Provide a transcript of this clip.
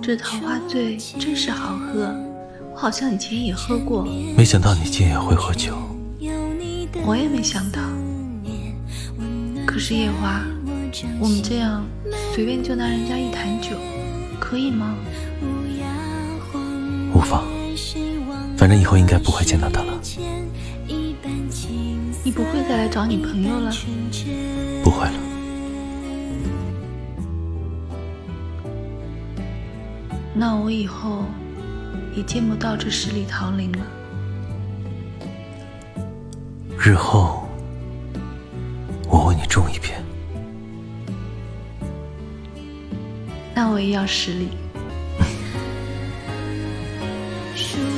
这桃花醉真是好喝，我好像以前也喝过。没想到你竟也会喝酒。我也没想到。可是夜华，我们这样随便就拿人家一坛酒，可以吗？无妨，反正以后应该不会见到他了。你不会再来找你朋友了？不会了。那我以后也见不到这十里桃林了。日后我为你种一片。那我也要十里。